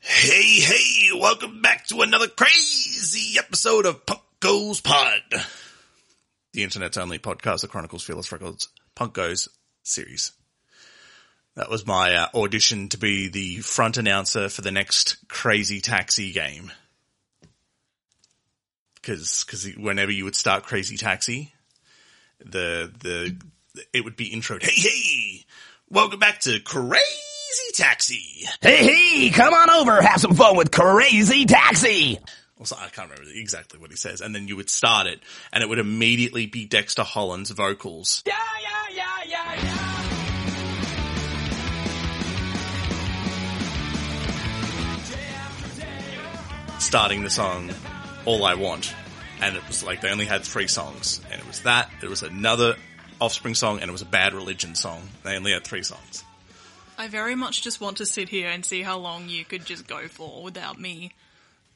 Hey, hey, welcome back to another crazy episode of Punk Goes Pod. The internet's only podcast that chronicles Fearless Records Punk Goes series. That was my uh, audition to be the front announcer for the next Crazy Taxi game. Cause, cause whenever you would start Crazy Taxi, the, the, it would be introed, hey, hey, welcome back to Crazy Taxi. Hey, hey, come on over, have some fun with Crazy Taxi. Also, I can't remember exactly what he says. And then you would start it and it would immediately be Dexter Holland's vocals. Yeah, yeah, yeah, yeah, yeah. starting the song All I Want. And it was like they only had three songs. And it was that, it was another Offspring song, and it was a Bad Religion song. They only had three songs. I very much just want to sit here and see how long you could just go for without me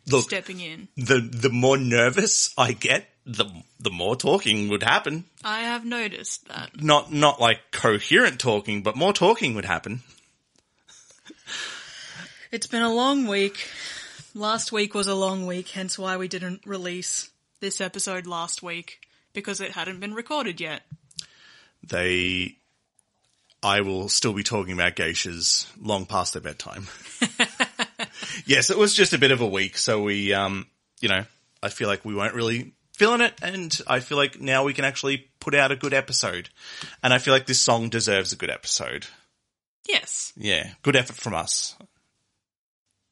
Look, stepping in. the the more nervous I get, the the more talking would happen. I have noticed that. Not not like coherent talking, but more talking would happen. It's been a long week. Last week was a long week, hence why we didn't release this episode last week because it hadn't been recorded yet. They I will still be talking about geishas long past their bedtime. yes, it was just a bit of a week, so we um you know, I feel like we weren't really feeling it and I feel like now we can actually put out a good episode. And I feel like this song deserves a good episode. Yes, Yeah, good effort from us.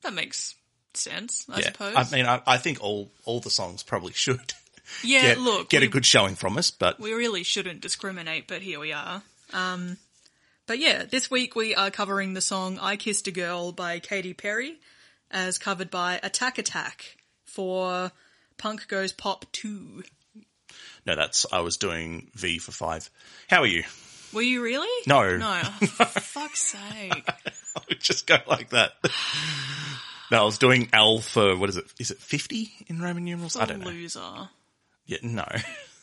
that makes sense, I yeah. suppose. I mean, I, I think all, all the songs probably should yeah, get, look, get we, a good showing from us, but we really shouldn't discriminate, but here we are. Um, but yeah, this week we are covering the song I Kissed a Girl by Katy Perry as covered by Attack Attack for Punk Goes Pop 2. no, that's, I was doing V for five. How are you? Were you really? No. No. For fuck's sake. I would just go like that. no, I was doing L for, what is it? Is it 50 in Roman numerals? I don't know. Loser. Yeah, no.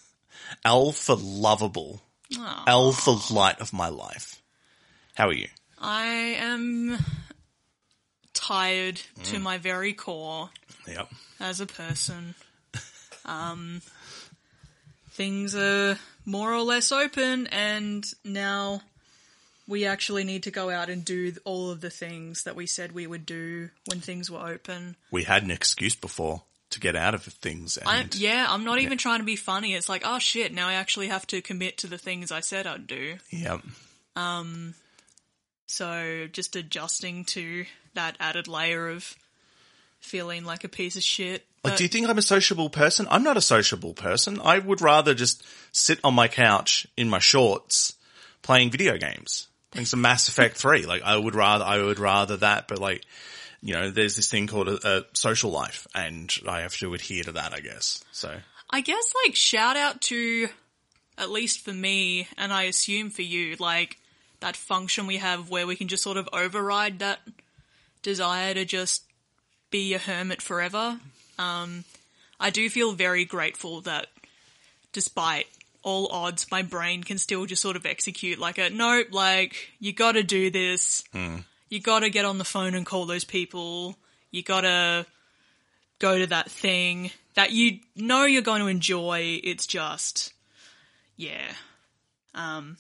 L for lovable. Aw. L for light of my life. How are you? I am tired to Mm. my very core Yep. as a person. Um, things are more or less open, and now we actually need to go out and do all of the things that we said we would do when things were open. We had an excuse before to get out of things and I, yeah, I'm not even trying to be funny. It's like, oh shit, now I actually have to commit to the things I said I'd do. Yep. Um, So just adjusting to that added layer of feeling like a piece of shit. Like, But- do you think I'm a sociable person? I'm not a sociable person. I would rather just sit on my couch in my shorts playing video games, playing some Mass Effect 3. Like, I would rather, I would rather that, but like, you know, there's this thing called a, a social life and I have to adhere to that, I guess. So, I guess like shout out to at least for me and I assume for you like that function we have where we can just sort of override that desire to just be a hermit forever. Um I do feel very grateful that despite all odds my brain can still just sort of execute like a nope like you got to do this. You got to get on the phone and call those people. You got to go to that thing that you know you're going to enjoy. It's just, yeah. Um,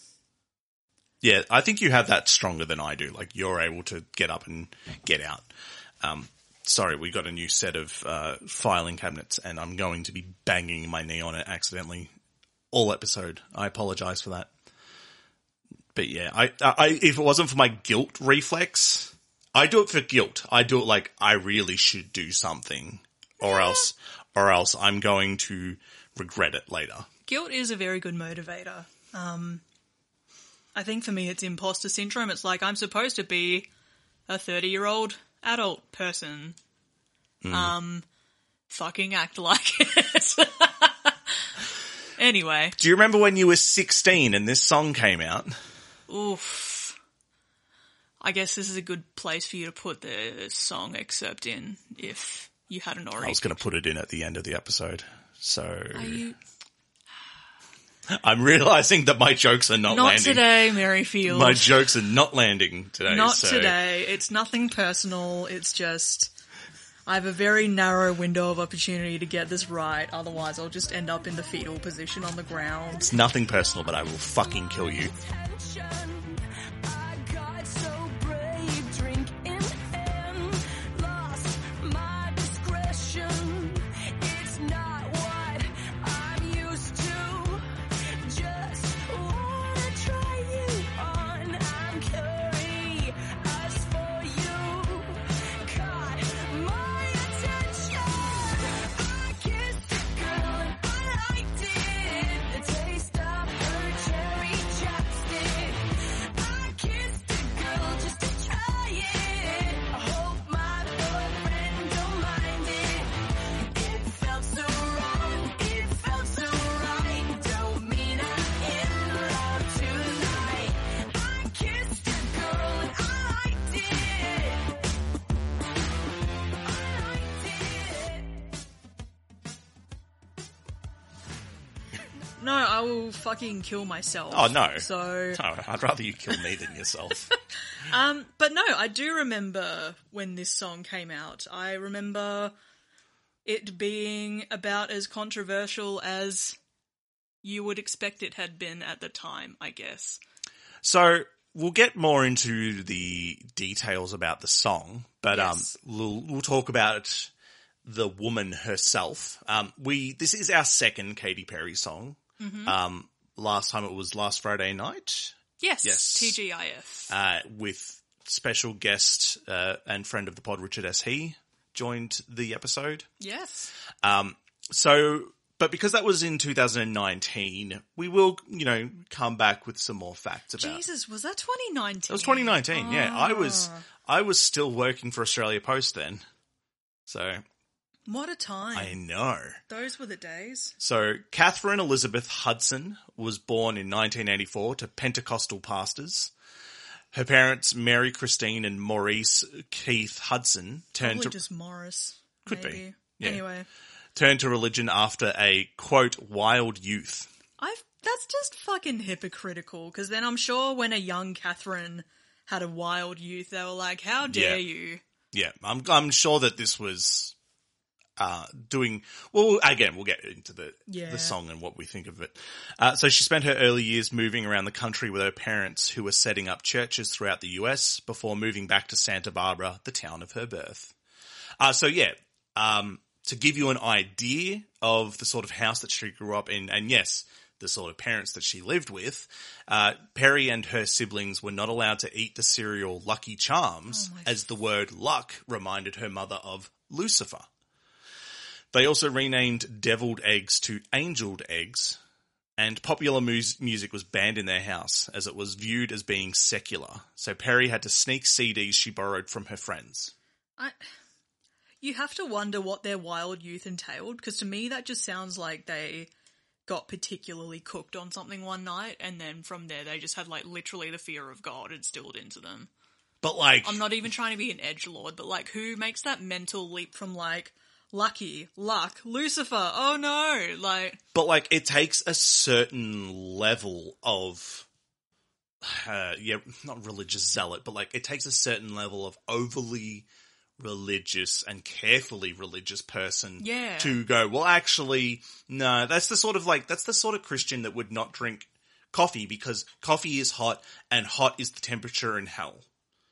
yeah, I think you have that stronger than I do. Like, you're able to get up and get out. Um, sorry, we got a new set of uh, filing cabinets, and I'm going to be banging my knee on it accidentally all episode. I apologize for that. But yeah, I, I, if it wasn't for my guilt reflex, I do it for guilt. I do it like I really should do something, or else, or else I'm going to regret it later. guilt is a very good motivator. Um, I think for me it's imposter syndrome. It's like I'm supposed to be a 30 year old adult person. Um, fucking act like it. Anyway, Do you remember when you were 16 and this song came out? oof. I guess this is a good place for you to put the song excerpt in if you hadn't I was going to put it in at the end of the episode. So you- I'm realizing that my jokes are not, Not landing. today, Merrifield. My jokes are not landing today. Not so- today. It's nothing personal. It's just I have a very narrow window of opportunity to get this right. Otherwise, I'll just end up in the fetal position on the ground. It's nothing personal, but I will fucking kill you. Fucking kill myself. Oh, no. So, No, I'd rather you kill me than yourself. um, but no, I do remember when this song came out. I remember it being about as controversial as you would expect it had been at the time, I guess. So we'll get more into the details about the song, but Yes. um, we'll, we'll talk about the woman herself. Um, we this is our second Katy Perry song. Mm-hmm. Um, last time it was last Friday night Yes, Yes. TGIF. uh, with special guest uh, and friend of the pod Richard S. He joined the episode. yes. Um, so, but because that was in 2019, we will, you know, come back with some more facts about. Jesus, was that 2019? It was 2019. Yeah, I was Ah. I was still working for Australia Post then. So What a time. I know. Those were the days. So Katheryn Elizabeth Hudson was born in 1984 to Pentecostal pastors. Her parents, Mary Christine and Maurice Keith Hudson, turned Probably to just Morris. Could be. Yeah. Anyway, turned to religion after a quote wild youth. I've that's just fucking hypocritical. Because then I'm sure when a young Katheryn had a wild youth, they were like, "How dare Yeah. you?" Yeah, I'm I'm sure that this was uh, doing well. Again, we'll get into the Yeah. the song and what we think of it. Uh, so she spent her early years moving around the country with her parents, who were setting up churches throughout the U.S. before moving back to Santa Barbara, the town of her birth. Uh, so yeah, um, to give you an idea of the sort of house that she grew up in, and yes, the sort of parents that she lived with, uh, Perry and her siblings were not allowed to eat the cereal Lucky Charms, as the word luck reminded her mother of Lucifer. They also renamed deviled eggs to angeled eggs, and popular mus- music was banned in their house as it was viewed as being secular. So Perry had to sneak CDs she borrowed from her friends. I. You have to wonder what their wild youth entailed, because to me that just sounds like they got particularly cooked on something one night, and then from there they just had like literally the fear of God instilled into them. But like, I'm not even trying to be an edge lord, but like, who makes that mental leap from like lucky, luck, Lucifer? Oh no! Like, but like, it takes a certain level of, uh, yeah, not religious zealot, but like, it takes a certain level of overly religious and carefully religious person Yeah. to go, well, actually, no, that's the sort of like, that's the sort of Christian that would not drink coffee because coffee is hot and hot is the temperature in hell.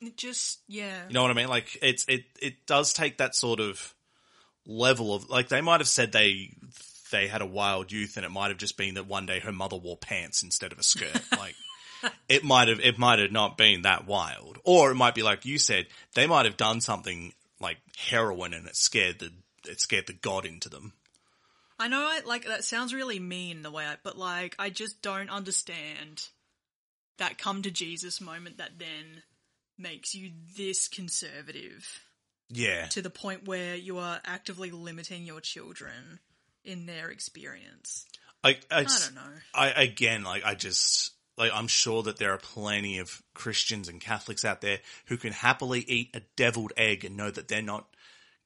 it just yeah. You know what I mean? Like it's it it does take that sort of level of like they might have said they they had a wild youth and it might have just been that one day her mother wore pants instead of a skirt. like it might have it might have not been that wild. Or it might be like you said, they might have done something like heroin and it scared the it scared the god into them. I know, I, like that sounds really mean the way, I, but like I just don't understand that come to Jesus moment that then makes you this conservative Yeah. to the point where you are actively limiting your children in their experience. I, I, I don't know. I again, like I just like I'm sure that there are plenty of Christians and Catholics out there who can happily eat a deviled egg and know that they're not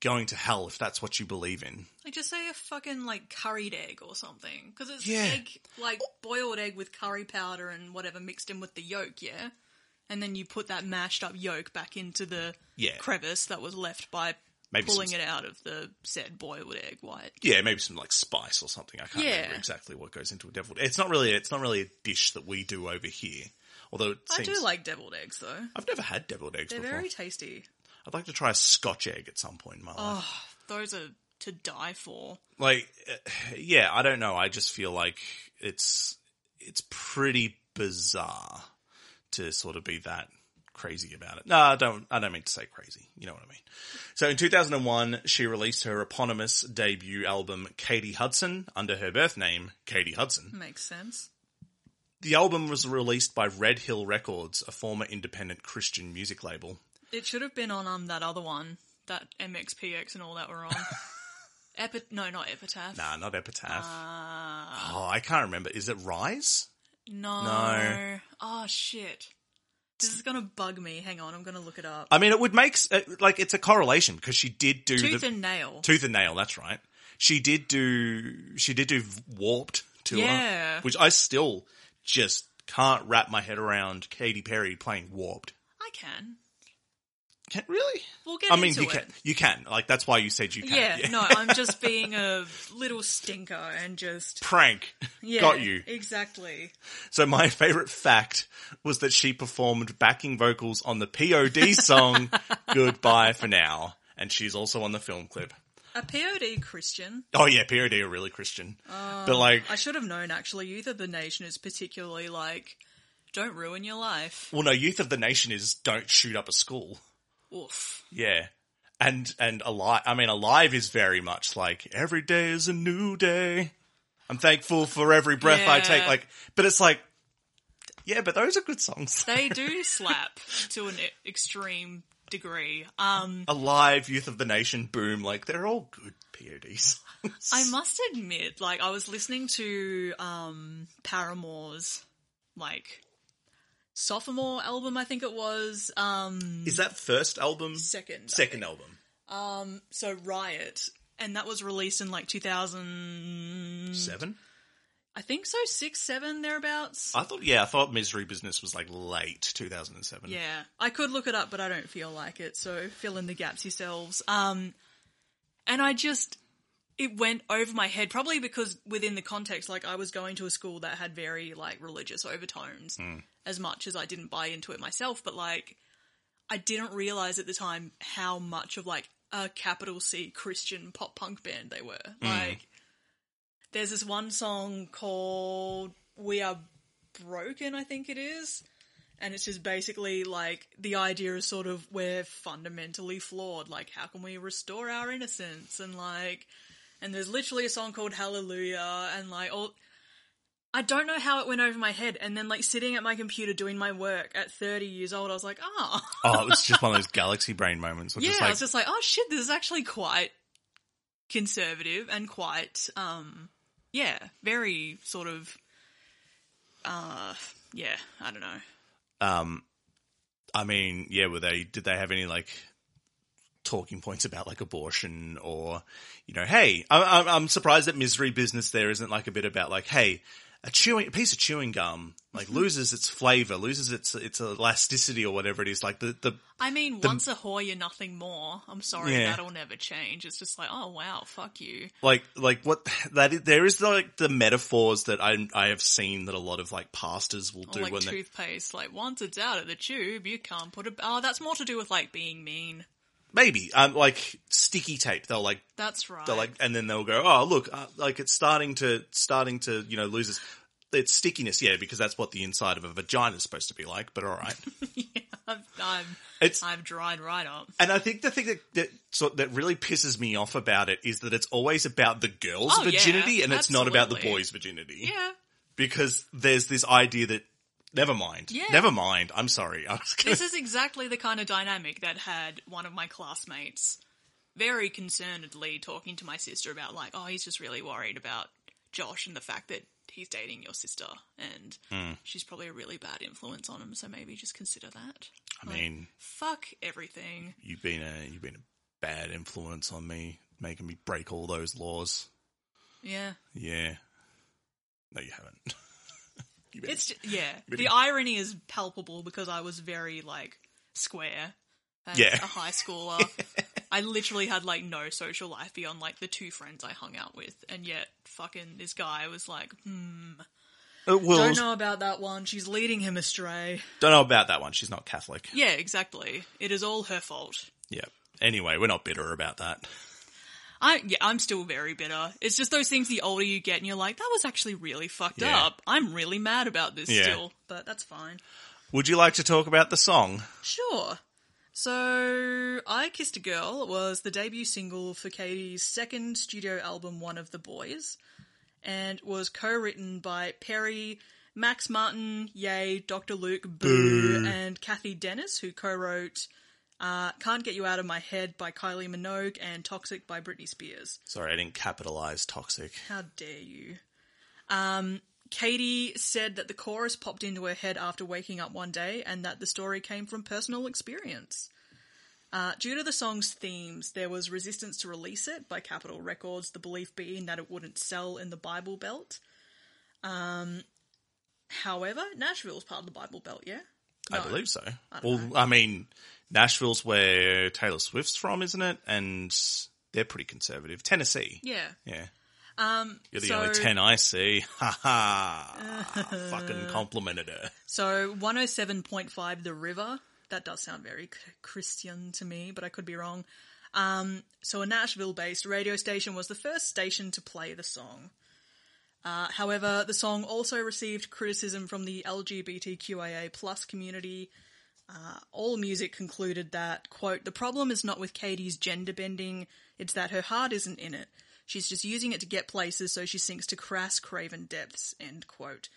going to hell if that's what you believe in. Like just say a fucking like curried egg or something, because it's Yeah. egg like boiled egg with curry powder and whatever mixed in with the yolk, yeah. And then you put that mashed up yolk back into the Yeah. crevice that was left by Maybe pulling some- it out of the said boiled egg white. Yeah, maybe some like spice or something. I can't Yeah. remember exactly what goes into a deviled. It's not really. It's not really a dish that we do over here. Although it I do like deviled eggs though; I've never had deviled eggs before. they're before. very tasty. I'd like to try a Scotch egg at some point in my life. Oh, those are to die for. Like, uh, yeah, I don't know. I just feel like it's it's pretty bizarre to sort of be that crazy about it. No, I don't. I don't mean to say crazy. You know what I mean. So in 2001, she released her eponymous debut album, Katy Hudson, under her birth name, Katy Hudson. Makes sense. The album was released by Red Hill Records, a former independent Christian music label. It should have been on um that other one that MXPX and all that were on. Epi- no, not Epitaph. Nah, not Epitaph. Uh, oh, I can't remember. Is it Rise? No. No. Oh shit. This is gonna bug me. Hang on, I'm gonna look it up. I mean, it would make s- uh, like it's a correlation because she did do Tooth the and nail. Tooth and Nail. That's right. She did do. She did do Warped tour, Yeah. which I still just can't wrap my head around. Katy Perry playing Warped. I can. Can really? We'll get I mean, into you it. can. You can. Like that's why you said you can. Yeah, no, I'm just being a little stinker and just Prank. yeah, Got you. exactly. So my favorite fact was that she performed backing vocals on the POD song "Goodbye for Now," and she's also on the film clip. A POD Christian. Oh yeah, POD are really Christian, but um, like, I should have known actually. Youth of the Nation is particularly like, don't ruin your life. well, no, Youth of the Nation is "Don't shoot up a school." Oof. Yeah, and and alive. I mean, alive is very much like every day is a new day. I'm thankful for every breath I take. Like, but it's like, yeah, but those are good songs. They do slap to an extreme degree. Um, alive, Youth of the Nation, Boom. Like, they're all good POD songs. I must admit, like I was listening to um Paramore's like sophomore album, I think it was. Um Is that first album? second. Second album. Um, So Riot. And that was released in like 2007. I think so, six, seven, thereabouts. I thought, yeah, I thought Misery Business was like late 2007. Yeah, I could look it up, but I don't feel like it. So fill in the gaps yourselves. Um, and I just it went over my head, probably because within the context, like I was going to a school that had very like religious overtones, hmm. as much as I didn't buy into it myself. But like, I didn't realize at the time how much of like a capital C Christian pop punk band they were. Hmm. Like, there's this one song called "We Are Broken," I think it is and it's just basically like the idea is sort of we're fundamentally flawed like how can we restore our innocence and like and there's literally a song called hallelujah and like all I don't know how it went over my head and then like sitting at my computer doing my work at 30 years old I was like oh Oh, it was just one of those galaxy brain moments. Yeah is I was just like oh shit this is actually quite conservative and quite um yeah very sort of uh yeah I don't know um, I mean, yeah, were they, did they have any like talking points about like abortion or, you know, hey, I, I'm, surprised that misery business there isn't like a bit about like, hey, a chewing, a piece of chewing gum like mm-hmm. loses its flavor, loses its, its elasticity or whatever it is. Like the, the, I mean, once a whore, you're nothing more. I'm sorry, Yeah. that'll never change. It's just like, oh wow, fuck you. like like what that is, there is like the metaphors that I I have seen that a lot of like pastors will Or do like when they toothpaste, like once it's out of the tube, you can't put it. Oh, that's more to do with like being mean. Maybe um like sticky tape they'll like That's right. they'll like and then they'll go oh look uh, like it's starting to starting to you know lose its its stickiness yeah because that's what the inside of a vagina is supposed to be like but all right yeah, I'm, I'm, it's I've dried right up. and I think the thing that that, so, that really pisses me off about it is that it's always about the girl's Oh, yeah, virginity and it's not about the absolutely. boy's virginity Yeah, because there's this idea that never mind Yeah. never mind I'm sorry gonna this is exactly the kind of dynamic that had one of my classmates very concernedly talking to my sister about like, oh, he's just really worried about Josh and the fact that he's dating your sister and Hmm. she's probably a really bad influence on him, so maybe just consider that. I mean Fuck everything. you've been a you've been a bad influence on me, making me break all those laws. Yeah. Yeah. No, you haven't. Better- It's, ju- yeah. The irony is palpable because I was very, like, square as Yeah. a high schooler. I literally had, like, no social life beyond, like, the two friends I hung out with. And yet, fucking, this guy was like, hmm, Uh, well, don't know about that one. She's leading him astray. don't know about that one. She's not Catholic. Yeah, exactly. It is all her fault. Yeah. Anyway, we're not bitter about that. I yeah, I'm still very bitter. It's just those things the older you get and you're like, that was actually really fucked Yeah. up. I'm really mad about this Yeah. still, but that's fine. Would you like to talk about the song? Sure. So, I Kissed a Girl was the debut single for Katy's second studio album, One of the Boys, and was co-written by Perry, Max Martin, Yay, Dr. Luke, Boo, and Cathy Dennis, who co-wrote uh, Can't Get You Out of My Head by Kylie Minogue and Toxic by Britney Spears. Sorry, I didn't capitalize toxic. How dare you? Um, Katy said that the chorus popped into her head after waking up one day and that the story came from personal experience. Uh, due to the song's themes, there was resistance to release it by Capitol Records, the belief being that it wouldn't sell in the Bible Belt. Um, however, Nashville's part of the Bible Belt, yeah? I believe so. don't well, know. I mean, Nashville's where Taylor Swift's from, isn't it? And they're pretty conservative. Tennessee. Yeah. Yeah. Um, You're the so, only 10 I see. Ha ha. Fucking complimented her. So 107.5 The River. That does sound very Christian to me, but I could be wrong. Um, so a Nashville-based radio station was the first station to play the song. Uh, however, the song also received criticism from the LGBTQIA plus community. Uh, AllMusic concluded that, quote, the problem is not with Katy's gender bending, it's that her heart isn't in it. She's just using it to get places so she sinks to crass, craven depths, end quote.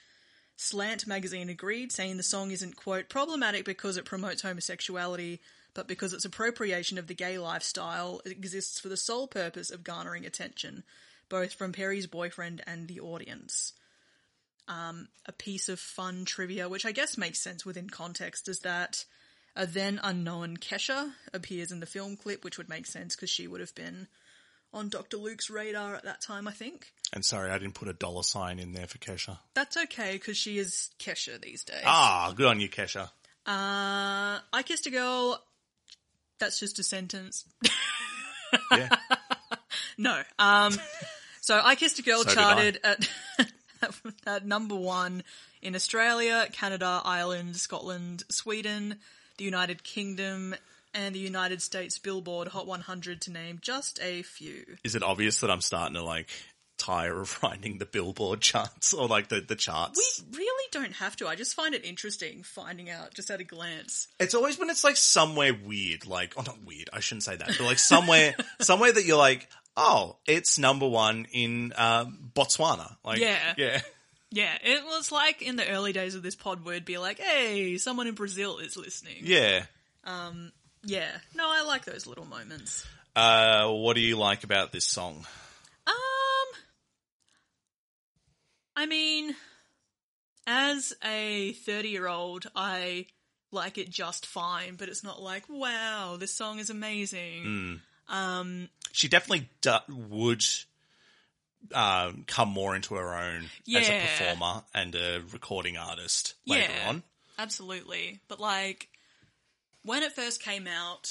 Slant magazine agreed, saying the song isn't, quote, problematic because it promotes homosexuality, but because its appropriation of the gay lifestyle exists for the sole purpose of garnering attention, both from Perry's boyfriend and the audience. Um, a piece of fun trivia, which I guess makes sense within context, is that a then unknown Kesha appears in the film clip, which would make sense because she would have been on Dr. Luke's radar at that time, I think. And sorry, I didn't put a dollar sign in there for Kesha. That's okay because she is Kesha these days. Ah, good on you, Kesha. Uh, I kissed a girl. That's just a sentence. Yeah. No. Um, so I kissed a girl So charted at at number one in Australia, Canada, Ireland, Scotland, Sweden, the United Kingdom, and the United States Billboard Hot 100 to name just a few. Is it obvious that I'm starting to like tire of finding the billboard charts or like the, the charts? We really don't have to. I just find it interesting finding out just at a glance. It's always when it's like somewhere weird, like oh not weird, I shouldn't say that, but like somewhere somewhere that you're like, oh, it's number one in um, Botswana. Like Yeah. yeah. Yeah, it was like in the early days of this pod, we'd be like, "Hey, someone in Brazil is listening." Yeah. Yeah. No, I like those little moments. Uh, what do you like about this song? Um, I mean, as a 30 year old, I like it just fine, but it's not like, wow, this song is amazing. She definitely do- would um, come more into her own as a performer and a recording artist later on. Absolutely. But like, when it first came out,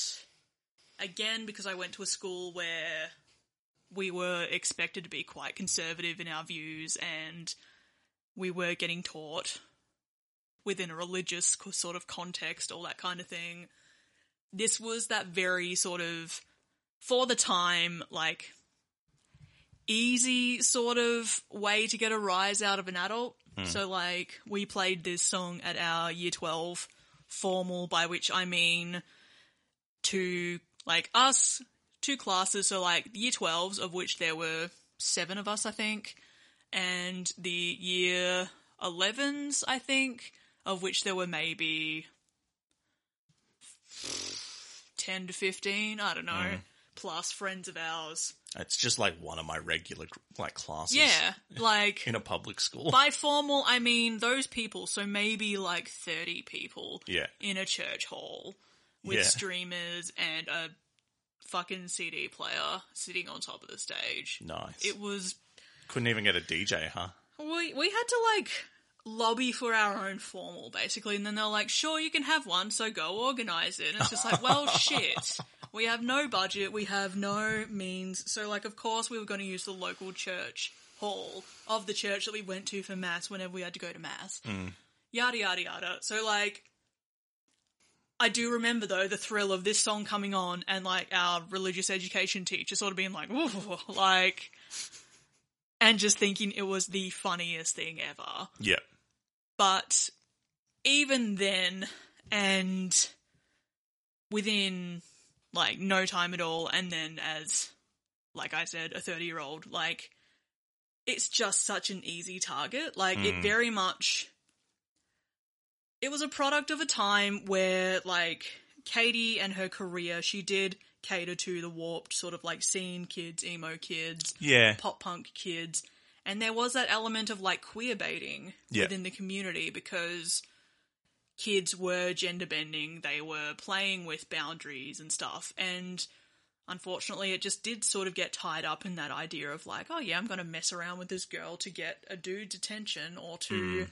again, because I went to a school where we were expected to be quite conservative in our views and we were getting taught within a religious sort of context, all that kind of thing. This was that very sort of, for the time, like, easy sort of way to get a rise out of an adult. Hmm. So, like, we played this song at our year 12 formal, by which I mean to, like, us, two classes, so, like, the year 12s, of which there were seven of us, I think, and the year 11s, I think, of which there were maybe 10 to 15, I don't know, hmm. Plus friends of ours. It's just like one of my regular like classes. Yeah, like In a public school. by formal, I mean those people. So maybe like thirty people. Yeah. In a church hall with Yeah. streamers and a fucking CD player sitting on top of the stage. Nice. It was Couldn't even get a DJ, huh? we we had to like lobby for our own formal basically, and then they're like, "Sure, you can have one, so go organize it." And it's just like, well, shit. We have no budget, we have no means, so like, of course, we were going to use the local church hall of the church that we went to for mass whenever we had to go to mass. Mm. Yada yada yada. So like. I do remember though the thrill of this song coming on and like our religious education teacher sort of being like, "Ooh," like, and just thinking it was the funniest thing ever. Yeah. But even then, and within like no time at all, and then as, like I said, a 30 year old, like, it's just such an easy target. Like, it hmm. very much. It was a product of a time where, like, Katy and her career, she did cater to the warped sort of like scene kids, emo kids, Yeah. pop punk kids. And there was that element of like queer baiting Yeah. within the community because kids were gender bending, they were playing with boundaries and stuff. And unfortunately, it just did sort of get tied up in that idea of like, oh yeah, I'm going to mess around with this girl to get a dude's attention or to. Hmm.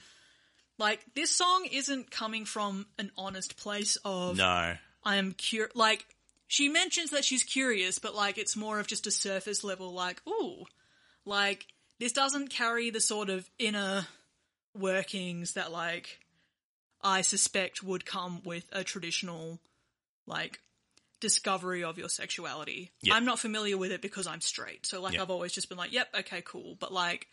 Like, this song isn't coming from an honest place of No. I am cur like she mentions that she's curious, but like it's more of just a surface level like, ooh. Like this doesn't carry the sort of inner workings that like I suspect would come with a traditional like discovery of your sexuality. Yeah. I'm not familiar with it because I'm straight. So like Yeah. I've always just been like, yep, okay, cool. But like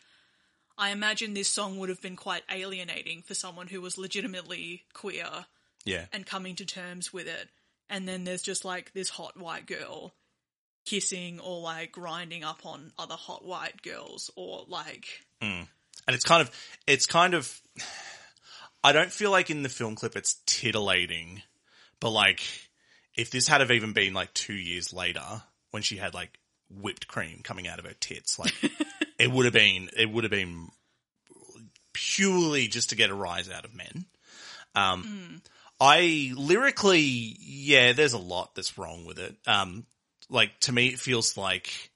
I imagine this song would have been quite alienating for someone who was legitimately queer Yeah. and coming to terms with it. And then there's just like this hot white girl kissing or like grinding up on other hot white girls or like and it's kind of it's kind of I don't feel like in the film clip it's titillating, but like if this had have even been like two years later when she had like whipped cream coming out of her tits, like it would have been it would have been purely just to get a rise out of men. Um, I lyrically, yeah, there's a lot that's wrong with it. Um, like to me, it feels like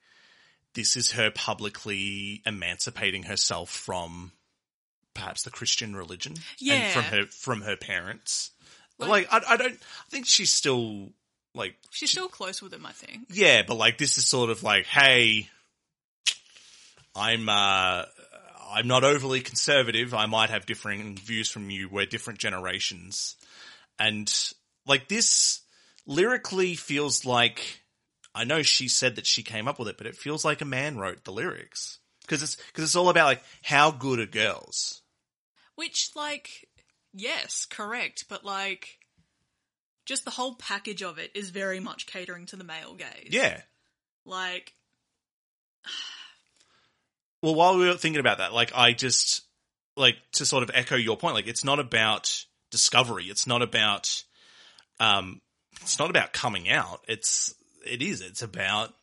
this is her publicly emancipating herself from perhaps the Christian religion Yeah. and from her from her parents. Like, Like- I, I don't I think she's still like she's still close with him, I think. yeah, but like this is sort of like hey, I'm uh I'm not overly conservative. I might have differing views from you. We're different generations. And like this lyrically feels like I know she said that she came up with it, but it feels like a man wrote the lyrics. Cause it's, cause it's all about like, how good are girls? Which like yes, correct, but like just the whole package of it is very much catering to the male gaze. Yeah. Like Well, while we were thinking about that, like I just like to sort of echo your point, like it's not about discovery. It's not about um it's not about coming out. It's it is. It's about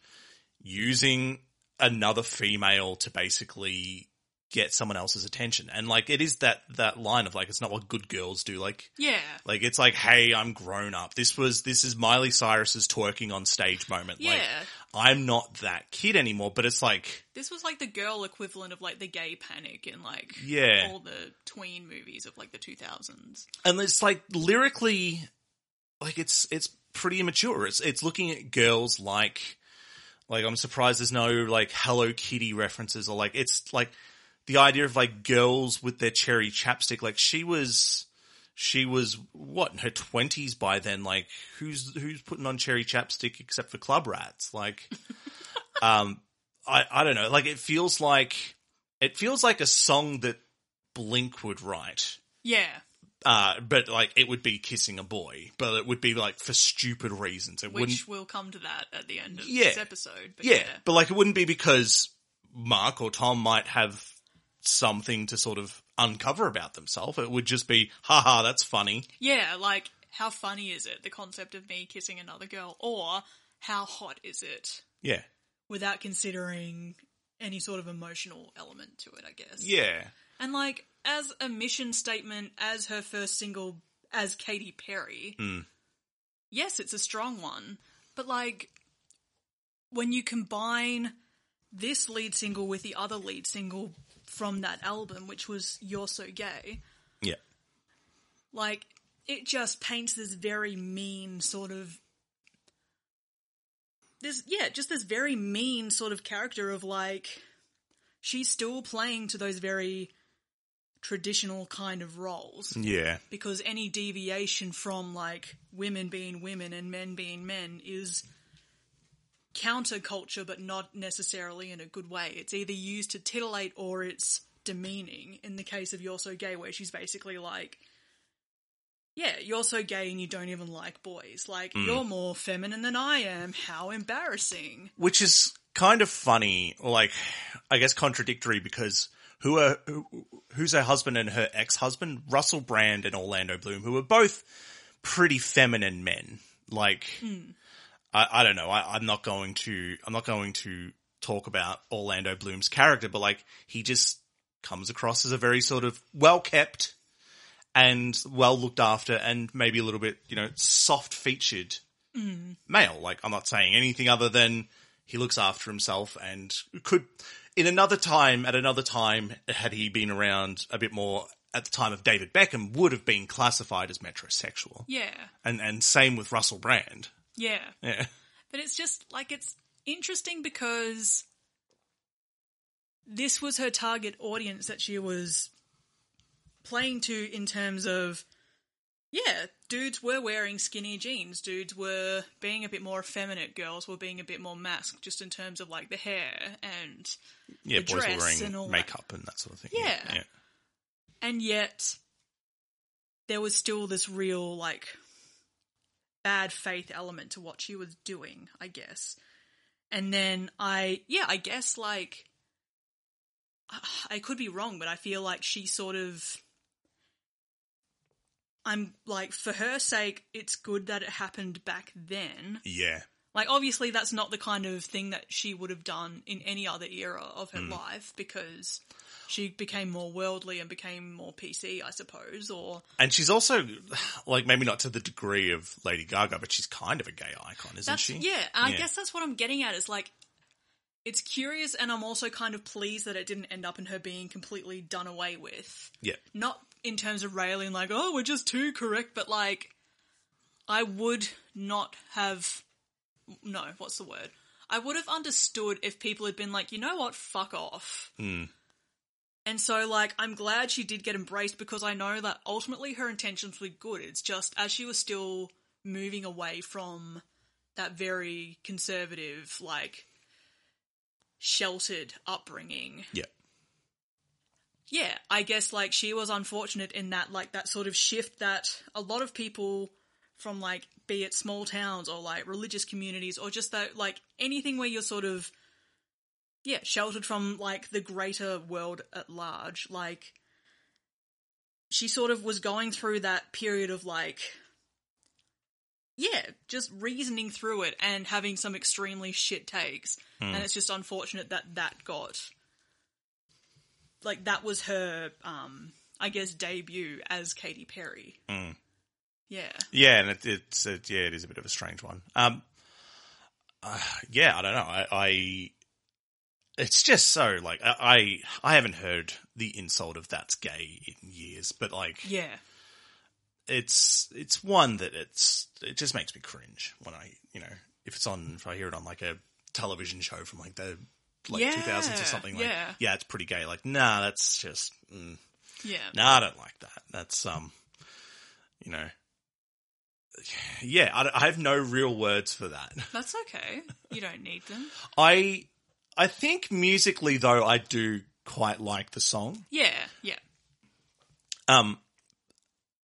using another female to basically get someone else's attention. And like it is that that line of like it's not what good girls do. Like yeah. like it's like, hey, I'm grown up. This was this is Miley Cyrus's twerking on stage moment. Like Yeah. I'm not that kid anymore, but it's like This was like the girl equivalent of like the gay panic in like Yeah. all the tween movies of like the 2000s. and it's like lyrically like it's it's pretty immature. It's it's looking at girls like like i'm surprised there's no like hello kitty references or like it's like the idea of like girls with their cherry chapstick. Like she was she was what in her 20s by then? Like who's who's putting on cherry chapstick except for club rats? Like um i i don't know. Like it feels like it feels like a song that blink would write. Yeah. Uh, but like it would be kissing a boy, but it would be like for stupid reasons. It Which wouldn't, we'll come to that at the end of Yeah. this episode. But yeah, yeah. but like it wouldn't be because Mark or Tom might have something to sort of uncover about themselves. It would just be, haha, that's funny. Yeah, like how funny is it, the concept of me kissing another girl? Or how hot is it Yeah, without considering any sort of emotional element to it, I guess. yeah, And like as a mission statement, as her first single, as Katy Perry, Mm. yes, it's a strong one. But like when you combine this lead single with the other lead single from that album, which was You're So Gay, Yeah. like it just paints this very mean sort of this yeah just this very mean sort of character of like she's still playing to those very traditional kind of roles Yeah. because any deviation from like women being women and men being men is counterculture but not necessarily in a good way it's either used to titillate or it's demeaning in the case of you're so gay where she's basically like yeah, you're so gay and you don't even like boys. Like, mm. you're more feminine than I am. How embarrassing. which is kind of funny, like I guess contradictory because who are who, who's her husband and her ex-husband, Russell Brand and Orlando Bloom, who are both pretty feminine men. Like hmm. I, I don't know, I, I'm not going to I'm not going to talk about Orlando Bloom's character, but like he just comes across as a very sort of well kept and well looked after and maybe a little bit, you know, soft featured hmm. male. Like I'm not saying anything other than he looks after himself and could in another time at another time had he been around a bit more at the time of David Beckham would have been classified as metrosexual. Yeah. And and same with Russell Brand. Yeah. Yeah. But it's just like it's interesting because this was her target audience that she was playing to in terms of yeah, dudes were wearing skinny jeans, dudes were being a bit more effeminate, girls were being a bit more masked just in terms of like the hair and Yeah, The boys were dress and all wearing that. makeup and that sort of thing. Yeah. yeah. and yet there was still this real like bad faith element to what she was doing i guess and then i yeah i guess like i could be wrong but i feel like she sort of i'm like for her sake it's good that it happened back then Yeah. like obviously that's not the kind of thing that she would have done in any other era of her hmm. life because she became more worldly and became more PC, I suppose, or And she's also like maybe not to the degree of Lady Gaga, but she's kind of a gay icon, isn't that's she? yeah, I Yeah. guess that's what I'm getting at is like it's curious and I'm also kind of pleased that it didn't end up in her being completely done away with. Yeah. Not in terms of railing like, oh, we're just too correct, but like I would not have no, what's the word? I would have understood if people had been like, you know what, fuck off. Hmm. And so, like, I'm glad she did get embraced because I know that ultimately her intentions were good. It's just as she was still moving away from that very conservative, like, sheltered upbringing. Yeah. Yeah, I guess, like, she was unfortunate in that, like, that sort of shift that a lot of people from, like, be it small towns or, like, religious communities or just that, like, anything where you're sort of yeah, sheltered from like the greater world at large. Like she sort of was going through that period of like yeah, just reasoning through it and having some extremely shit takes. Hmm. And it's just unfortunate that that got like that was her um I guess debut as Katy Perry. Yeah. Yeah, and it, it's it, yeah, it is a bit of a strange one. Um, uh, yeah, I don't know. I, I it's just so like I, I I haven't heard the insult of that's gay in years, but like Yeah. it's it's one that it's it just makes me cringe when I you know if it's on if I hear it on like a television show from like the like Yeah, 2000s or something like yeah. yeah it's pretty gay like nah that's just mm, Yeah. nah I don't like that that's um you know yeah I, I have no real words for that That's okay. You don't need them. I I think musically though I do quite like the song Yeah, yeah. um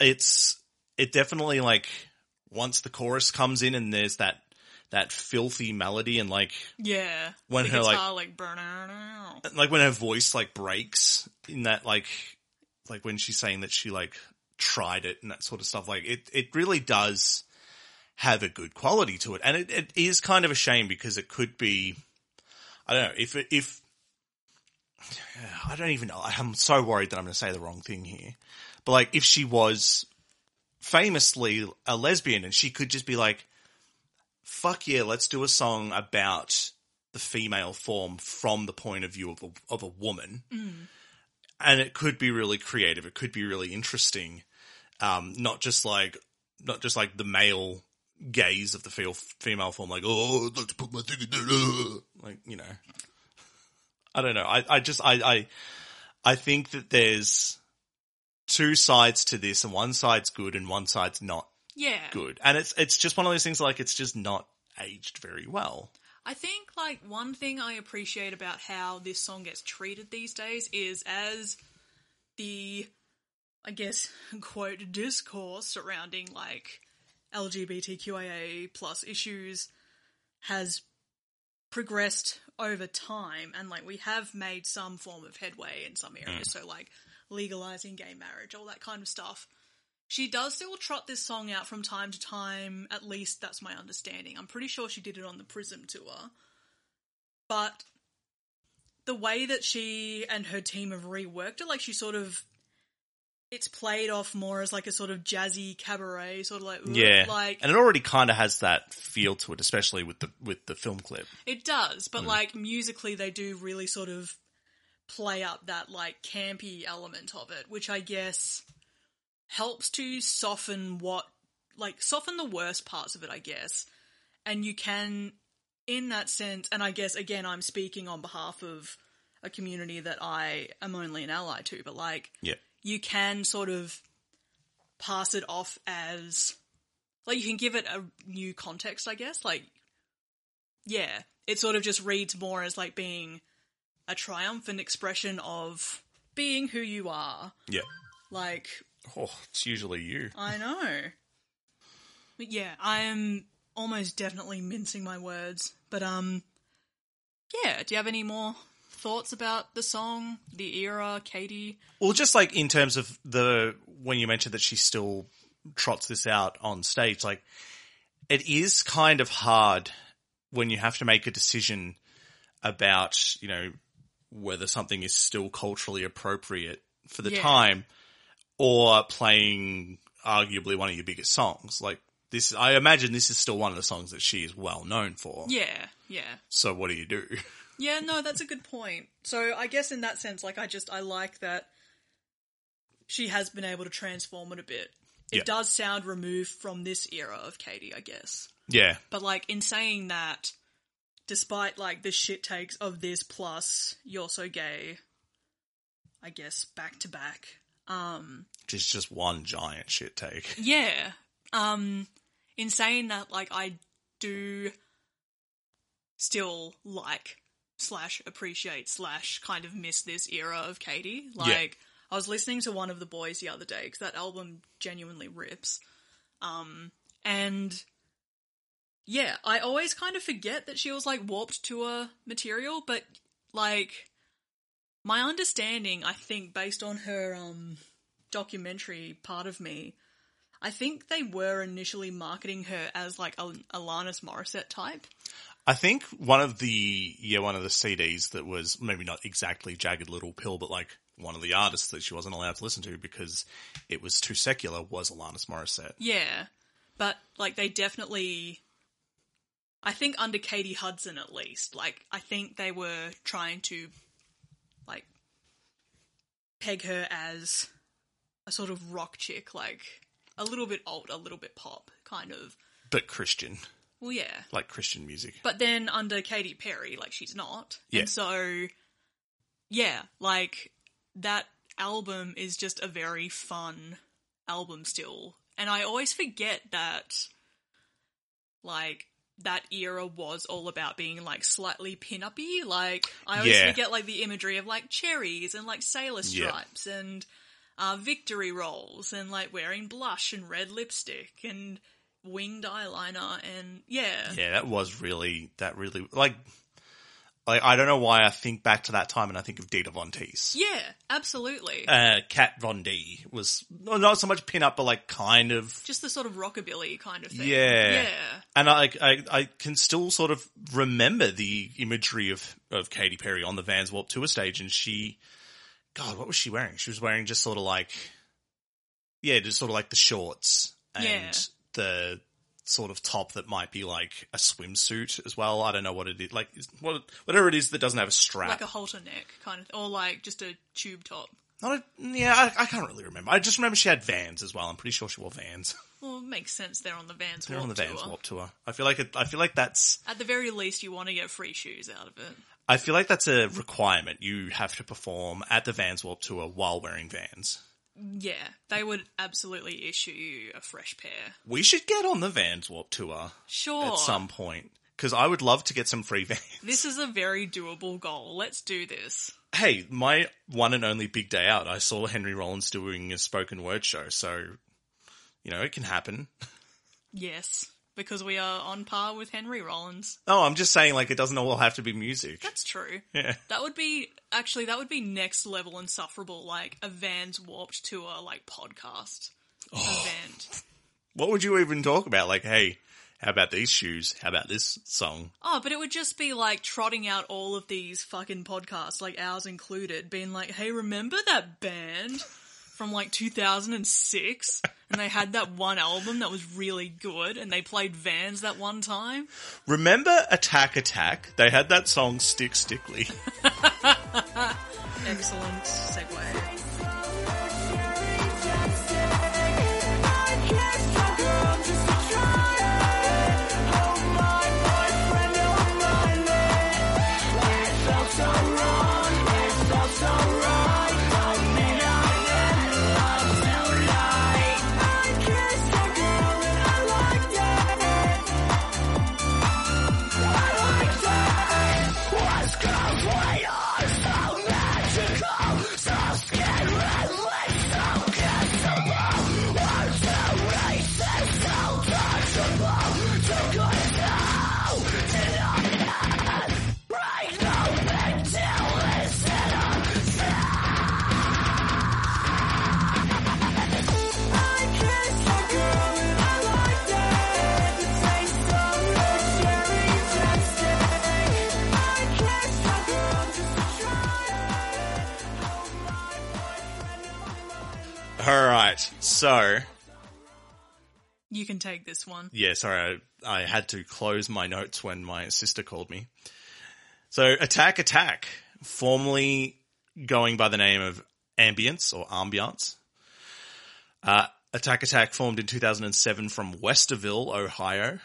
it's it definitely like once the chorus comes in and there's that that filthy melody and like Yeah. When the her, like- guitar, like out. like when her voice like breaks in that like like when she's saying that she like tried it and that sort of stuff like it it really does have a good quality to it and it, it is kind of a shame because it could be i don't know if it, if i don't even know i'm so worried that i'm going to say the wrong thing here but like if she was famously a lesbian and she could just be like fuck yeah let's do a song about the female form from the point of view of a, of a woman. And it could be really creative. It could be really interesting. Um, not just like, not just like the male gaze of the fe- female form, like, oh, I'd like to put my thing in there. uh," Like, you know, I don't know. I, I just, I, I, I think that there's two sides to this and one side's good and one side's not Yeah. good. And it's it's just one of those things like it's just not aged very well. I think like one thing I appreciate about how this song gets treated these days is as the I guess quote discourse surrounding like LGBTQIA plus issues has progressed over time and like we have made some form of headway in some areas mm. so like legalizing gay marriage all that kind of stuff she does still trot this song out from time to time at least that's my understanding i'm pretty sure she did it on the prism tour but the way that she and her team have reworked it like she sort of it's played off more as like a sort of jazzy cabaret sort of like Yeah. like and it already kind of has that feel to it, especially with the with the film clip. It does, but mm. like musically, they do really sort of play up that like campy element of it, which I guess helps to soften what, like, soften the worst parts of it, I guess. And you can, in that sense, and I guess again, I'm speaking on behalf of a community that I am only an ally to, but like, Yeah. you can sort of pass it off as like you can give it a new context, I guess. Like, yeah, it sort of just reads more as like being a triumphant expression of being who you are. Yeah. Like, Oh, it's usually you. I know. But yeah, I am almost definitely mincing my words. But um, yeah. Do you have any more thoughts about the song, the era, Katie? Well, just like in terms of the when you mentioned that she still trots this out on stage, like it is kind of hard when you have to make a decision about, you know, whether something is still culturally appropriate for the Yeah. time or playing arguably one of your biggest songs. Like this, I imagine this is still one of the songs that she is well known for. Yeah, yeah. So what do you do? Yeah, no, that's a good point. So I guess in that sense, like I just I like that she has been able to transform it a bit. It Yeah. does sound removed from this era of Katy, I guess. Yeah. But like in saying that, despite like the shit takes of this plus you're so gay, I guess back to back. Um Just just one giant shit take. yeah. Um in saying that like I do still like slash appreciate slash kind of miss this era of Katy. Like I was listening to one of the boys the other day because that album genuinely rips. Um and yeah, I always kind of forget that she was like warped tour material, but like my understanding, I think, based on her um documentary part of me, I think they were initially marketing her as like a Alanis Morissette type. I think one of the yeah one of the CDs that was maybe not exactly Jagged Little Pill, but like one of the artists that she wasn't allowed to listen to because it was too secular was Alanis Morissette. Yeah, but like they definitely, I think under Katy Hudson at least, like I think they were trying to peg her as a sort of rock chick, like a little bit alt, a little bit pop, kind of. But Christian, Well, yeah. like Christian music. But then under Katy Perry, like she's not. Yeah. And so, yeah, like that album is just a very fun album still. And I always forget that, like, that era was all about being like slightly pin-uppy. Like, I always Yeah. forget like the imagery of like cherries and like sailor Yeah. stripes and uh, victory rolls and like wearing blush and red lipstick and winged eyeliner and yeah. Yeah, that was really that really like like I don't know why I think back to that time and I think of Dita Von Teese. Yeah, absolutely. Uh, Kat Von D was not so much pin up, but like kind of Just the sort of rockabilly kind of thing. Yeah. Yeah. And I, I, I can still sort of remember the imagery of, of Katy Perry on the Vans Warp Tour stage and she, God, what was she wearing? She was wearing just sort of like, yeah, just sort of like the shorts and Yeah. the sort of top that might be like a swimsuit as well. I don't know what it is. Like what whatever it is that doesn't have a strap. Like a halter neck kind of, or like just a tube top. Not a, yeah, I, I can't really remember. I just remember she had Vans as well. I'm pretty sure she wore Vans. Well, it makes sense. They're on the Vans. Tour. They're on the Vans Tour. Warp Tour. I feel like it, I feel like that's At the very least, you want to get free shoes out of it. I feel like that's a requirement. You have to perform at the Vans Warp Tour while wearing Vans. Yeah, they would absolutely issue you a fresh pair. We should get on the Vans Warp Tour Sure. at some point because I would love to get some free Vans. This is a very doable goal. Let's do this. Hey, my one and only big day out. I saw Henry Rollins doing a spoken word show, so you know it can happen. Yes, because we are on par with Henry Rollins. Oh, I'm just saying, like it doesn't all have to be music. That's true. Yeah. That would be actually that would be next level insufferable, like a Vans Warped Tour like podcast Oh. event. What would you even talk about? Like, hey, how about these shoes? How about this song? Oh, but it would just be like trotting out all of these fucking podcasts, like ours included, being like, "Hey, remember that band from like 2006?" And they had that one album that was really good, and they played Vans that one time. Remember Attack Attack? They had that song Stick Stickly. Excellent segue. This one. yeah, sorry, I, I had to close my notes when my sister called me. So Attack Attack, formerly going by the name of Ambience or Ambiance. Uh, Attack Attack formed in 2007 from Westerville, Ohio.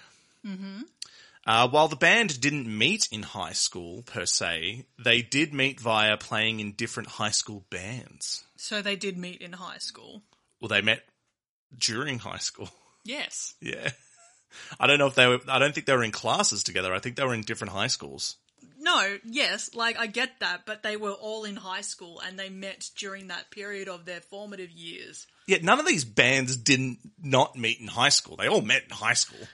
Uh, while the band didn't meet in high school per se, they did meet via playing in different high school bands. So they did meet in high school. Well, they met during high school. Yes. Yeah. I don't know if they were, I don't think they were in classes together. I think they were in different high schools. No, yes, like I get that, but they were all in high school and they met during that period of their formative years. Yet none of these bands didn't not meet in high school. They all met in high school.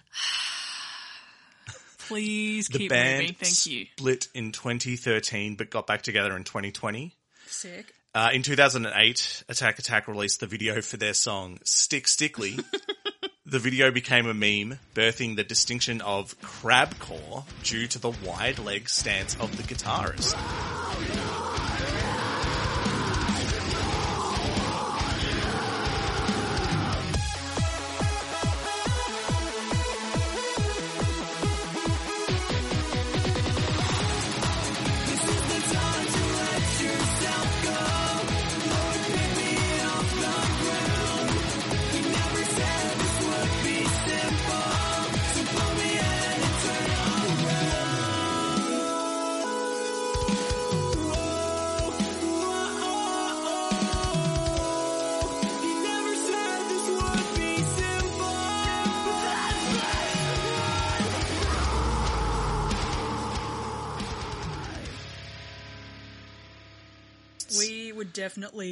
Please The keep band moving. Thank you. split in 2013 but got back together in 2020. Sick. Uh, in 2008, Attack Attack released the video for their song Stick Stickly. the video became a meme, birthing the distinction of crabcore due to the wide leg stance of the guitarist.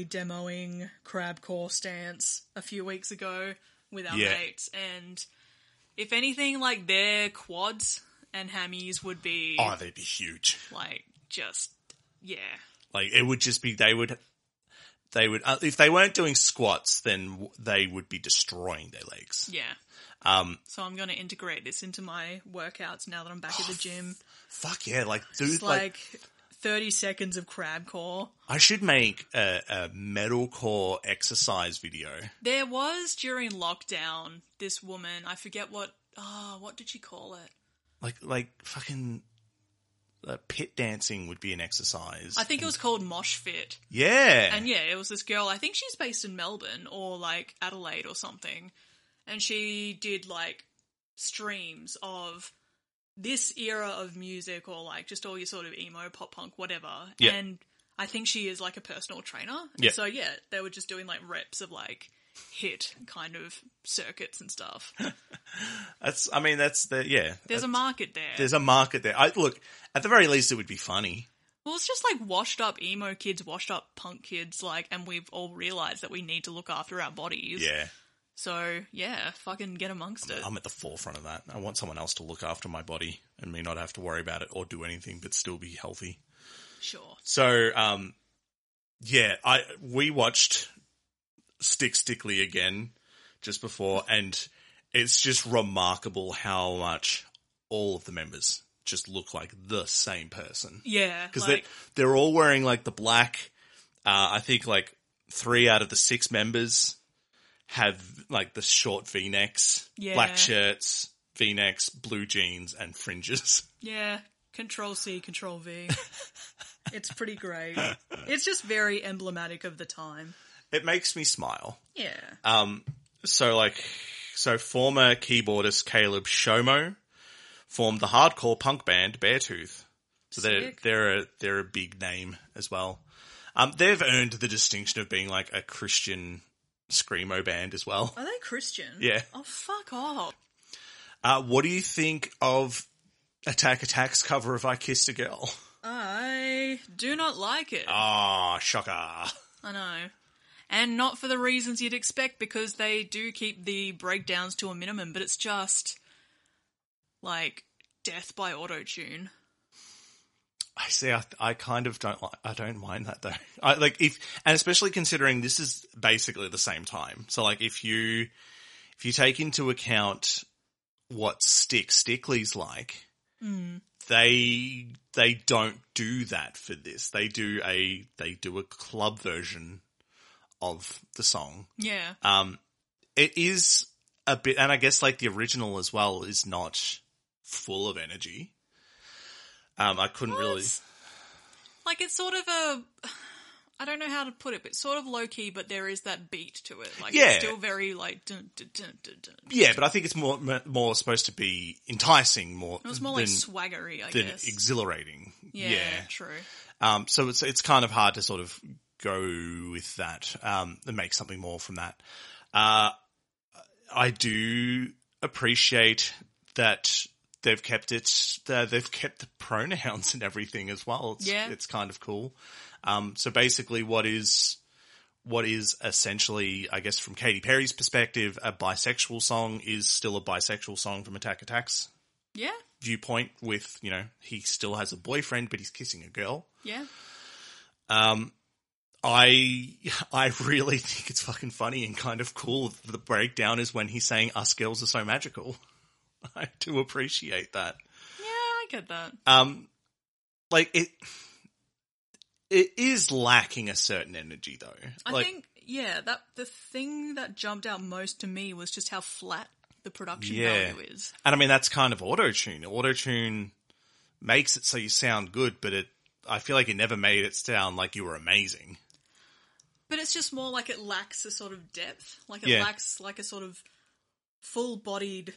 Demoing Crabcore Stance a few weeks ago with our Yeah. mates, and if anything, like their quads and hammies would be Oh, they'd be huge. like just yeah. Like it would just be they would they would uh, if they weren't doing squats then w- they would be destroying their legs. Yeah. Um So I'm going to integrate this into my workouts now that I'm back at the gym. fuck yeah, like dude like, like 30 seconds of crab core. I should make a, a metalcore exercise video. There was during lockdown this woman, I forget what Oh, what did she call it? Like like fucking uh, pit dancing would be an exercise. I think it was called Mosh Fit. yeah. And yeah, it was this girl, I think she's based in Melbourne or like Adelaide or something. And she did like streams of this era of music or like just all your sort of emo, pop punk, whatever. Yeah. And I think she is like a personal trainer. And Yeah. So yeah, they were just doing like reps of like hit kind of circuits and stuff. that's I mean that's the yeah. There's a market there. there's a market there. I look at the very least it would be funny. Well, it's just like washed up emo kids, washed up punk kids, like, and we've all realized that we need to look after our bodies. Yeah. So yeah, fucking get amongst it. I'm at the forefront of that. I want someone else to look after my body and me not have to worry about it or do anything but still be healthy. Sure. So, um, yeah, I we watched Stick Stickly again just before, and it's just remarkable how much all of the members just look like the same person Yeah. because like, they're they're all wearing like the black. Uh, I think like three out of the six members have like the short V necks, Yeah. black shirts, V necks, blue jeans, and fringes. yeah. Control C, Control V. it's pretty great. It's just very emblematic of the time. It makes me smile. Yeah. Um, so like, so former keyboardist Caleb Shomo formed the hardcore punk band Beartooth. So they're they're a they're a big name as well. Um, they've earned the distinction of being like a Christian screamo band as well. Are they Christian? Yeah. Oh, fuck off. Uh, what do you think of Attack Attack's cover of "I Kissed a Girl"? I do not like it. Ah, shocker! I know. And not for the reasons you'd expect because they do keep the breakdowns to a minimum, but it's just like death by auto tune. I see. I, I kind of don't. Like, I don't mind that though. I like if, and especially considering this is basically the same time. So like, if you if you take into account what Stick Stickly's like, they they don't do that for this. They do a they do a club version of the song. Yeah. Um, it is a bit, and I guess like the original as well is not full of energy. Um, I couldn't really. Like it's sort of a I don't know how to put it, but sort of low key, but there is that beat to it. Like Yeah. it's still very like dun, dun, dun. Yeah, but I think it's more more supposed to be enticing more. It was more like swaggery, I than guess. exhilarating. yeah, Yeah. true. Um, so it's it's kind of hard to sort of go with that um, and make something more from that. Uh, I do appreciate that they've kept it. Uh, they've kept the pronouns and everything as well. It's, Yeah. it's kind of cool. Um, so basically, what is what is essentially, I guess, from Katy Perry's perspective, a bisexual song is still a bisexual song from Attack Attack's Yeah, viewpoint. With you know, he still has a boyfriend, but he's kissing a girl. yeah. Um, I I really think it's fucking funny and kind of cool. The breakdown is when he's saying "us girls are so magical." I do appreciate that. Yeah, I get that. Um, like it, it is lacking a certain energy though. I like, think yeah, that the thing that jumped out most to me was just how flat the production Yeah. value is. and I mean that's kind of auto tune. Auto tune makes it so you sound good, but it. I feel like it never made it sound like you were amazing. But it's just more like it lacks a sort of depth. Like it Yeah. lacks like a sort of full bodied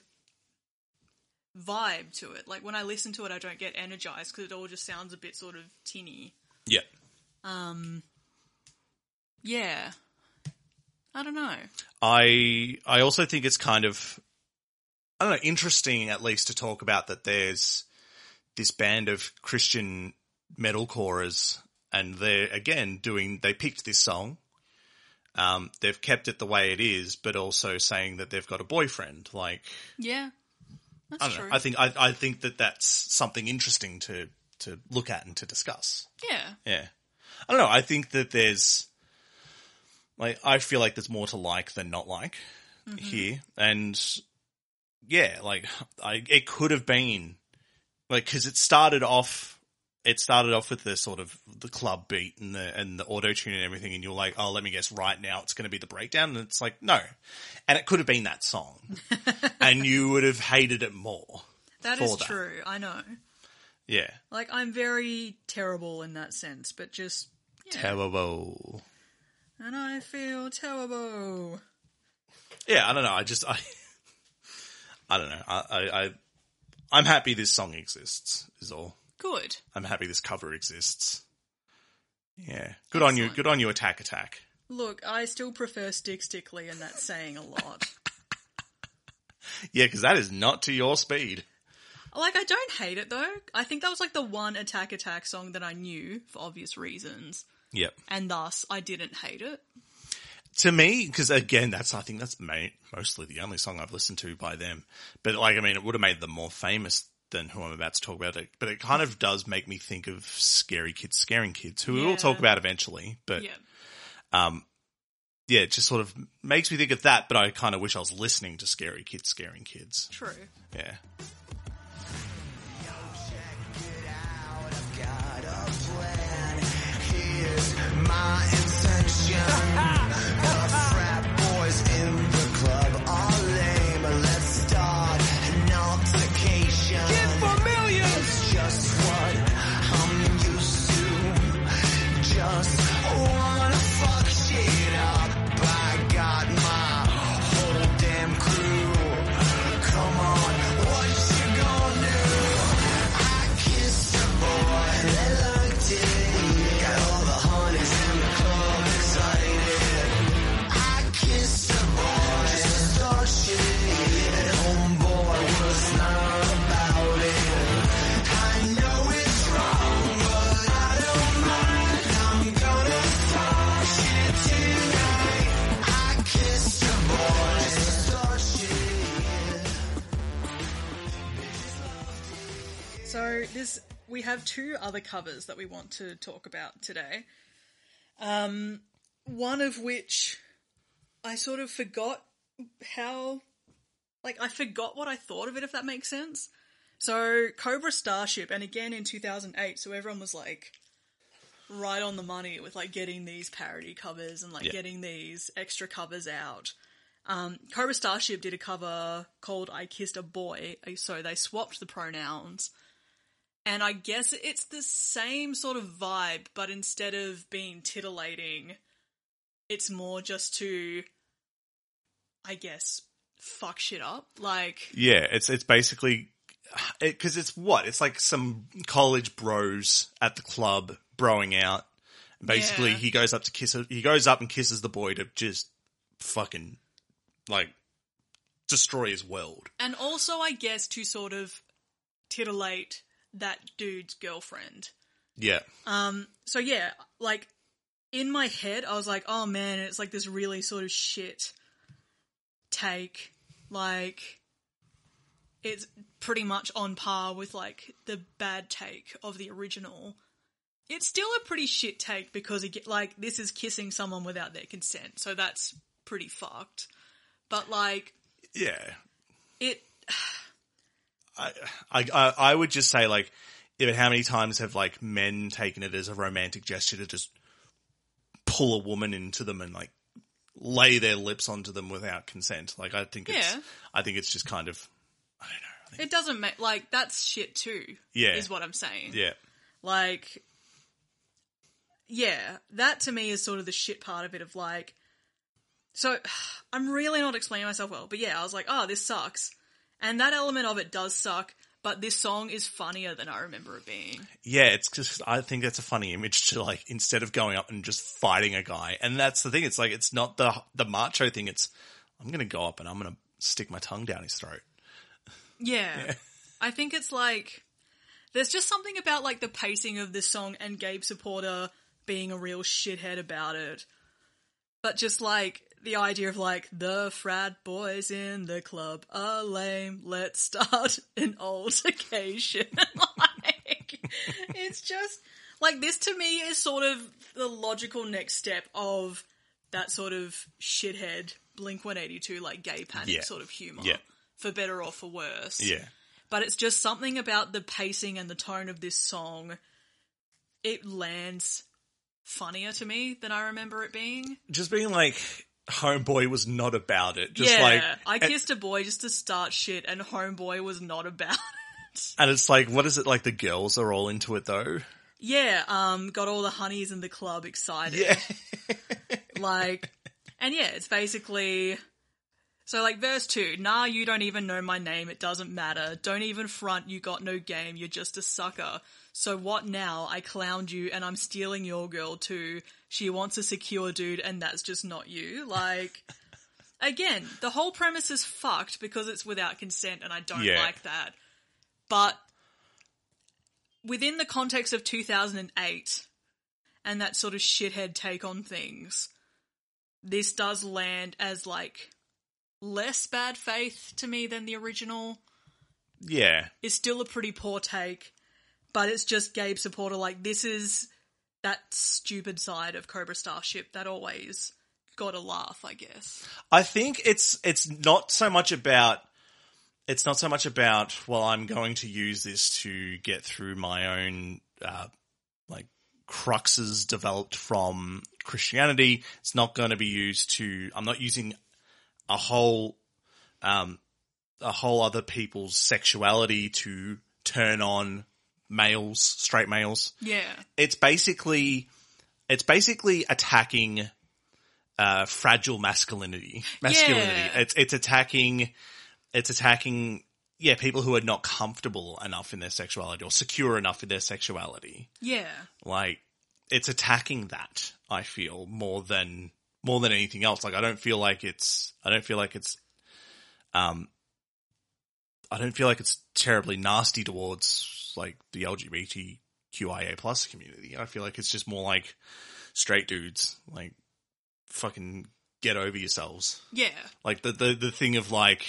vibe to it. Like when I listen to it, I don't get energized because it all just sounds a bit sort of tinny. Yeah. Um. Yeah. I don't know. I I also think it's kind of I don't know interesting at least to talk about that there's this band of Christian metal metalcorers and they're again doing they picked this song um they've kept it the way it is but also saying that they've got a boyfriend like Yeah. That's I don't true. know I think I I think that that's something interesting to to look at and to discuss yeah. yeah. I don't know. I think that there's, like, I feel like there's more to like than not like mm-hmm. here. And yeah, like, I, it could have been, like, cause it started off it started off with the sort of the club beat and the and the auto tune and everything, and you're like, oh, let me guess, right now it's going to be the breakdown, and it's like no, and it could have been that song, and you would have hated it more. That is that. true. I know. Yeah, Like I'm very terrible in that sense, but just yeah. terrible. and I feel terrible. Yeah, I don't know. I just I I don't know. I I, I I'm happy this song exists. Is all. Good. I'm happy this cover exists. Yeah, good on you. Good on you. Attack, attack. Look, I still prefer Stick Stickly, and that's saying a lot. Yeah, because that is not to your speed. like I don't hate it though. I think that was like the one Attack Attack song that I knew for obvious reasons, Yep. and thus I didn't hate it. to me, because again, that's I think that's mostly the only song I've listened to by them. But like, I mean, it would have made them more famous than who I'm about to talk about. It, but it kind of does make me think of Scary Kids, Scaring Kids, who we will talk about eventually. But Yeah. Um, yeah, it just sort of makes me think of that. But I kind of wish I was listening to Scary Kids, Scaring Kids. True. Yeah. My intention. This we have two other covers that we want to talk about today. Um, one of which I sort of forgot how, like I forgot what I thought of it. If that makes sense. So Cobra Starship, and again in 2008, so everyone was like right on the money with like getting these parody covers and like Yeah. getting these extra covers out. Um, Cobra Starship did a cover called "I Kissed a Boy," so they swapped the pronouns, and I guess it's the same sort of vibe, but instead of being titillating, it's more just to, I guess, fuck shit up. Like, Yeah, it's it's basically because it's what it's like some college bros at the club broing out. Basically, Yeah. he goes up to kiss. He goes up and kisses the boy to just fucking like destroy his world. and also I guess to sort of titillate that dude's girlfriend. Yeah, Um. So yeah, like in my head, I was like, oh man, it's like this really sort of shit take. Like, it's pretty much on par with like the bad take of the original. It's still a pretty shit take because it, like this is kissing someone without their consent, so that's pretty fucked. But like yeah. it, I, I I would just say like, even how many times have like men taken it as a romantic gesture to just pull a woman into them and like lay their lips onto them without consent? Like, I think it's Yeah. I think it's just kind of I don't know. I think, it doesn't make like that's shit too. Yeah. is what I'm saying. yeah, Like, yeah, that to me is sort of the shit part of it of like, so I'm really not explaining myself well, but yeah, I was like, oh, this sucks. And that element of it does suck, but this song is funnier than I remember it being. yeah. It's just I think that's a funny image to like instead of going up and just fighting a guy, and that's the thing. It's like it's not the the macho thing. It's I'm gonna go up and I'm gonna stick my tongue down his throat. Yeah. I think it's like, there's just something about like the pacing of this song and Gabe Saporta being a real shithead about it. But just like the idea of like, the frat boys in the club are lame, let's start an altercation. like, it's just, like this to me is sort of the logical next step of that sort of shithead Blink 182 like gay panic Yeah. sort of humor. Yeah. For better or for worse. Yeah, But it's just something about the pacing and the tone of this song it lands funnier to me than I remember it being. Just being like, Homeboy was not about it. Just yeah, like, I and- kissed a boy just to start shit, and Homeboy was not about it. and it's like, what is it like? The girls are all into it though. Yeah, um, got all the honeys in the club excited. Yeah. Like, and yeah, it's basically. So, like, verse 2 Nah, you don't even know my name, it doesn't matter. Don't even front, you got no game, you're just a sucker. So, what now? I clowned you and I'm stealing your girl too. She wants a secure dude and that's just not you. Like, again, the whole premise is fucked because it's without consent and I don't Yeah. like that. But within the context of 2008 and that sort of shithead take on things, this does land as like less bad faith to me than the original. Yeah. It's still a pretty poor take, but it's just Gabe Saporta like this is that stupid side of Cobra Starship that always got a laugh, I guess. I think it's it's not so much about it's not so much about well I'm going to use this to get through my own uh, like cruxes developed from Christianity. It's not going to be used to I'm not using a whole um a whole other people's sexuality to turn on males, straight males Yeah. it's basically it's basically attacking uh, fragile masculinity. Masculinity. Yeah. It's it's attacking it's attacking yeah people who are not comfortable enough in their sexuality or secure enough in their sexuality. Yeah. Like it's attacking that. I feel more than more than anything else. Like I don't feel like it's I don't feel like it's um I don't feel like it's terribly nasty towards like the LGBTQIA plus community. I feel like it's just more like straight dudes, like fucking get over yourselves. Yeah. Like the the the thing of like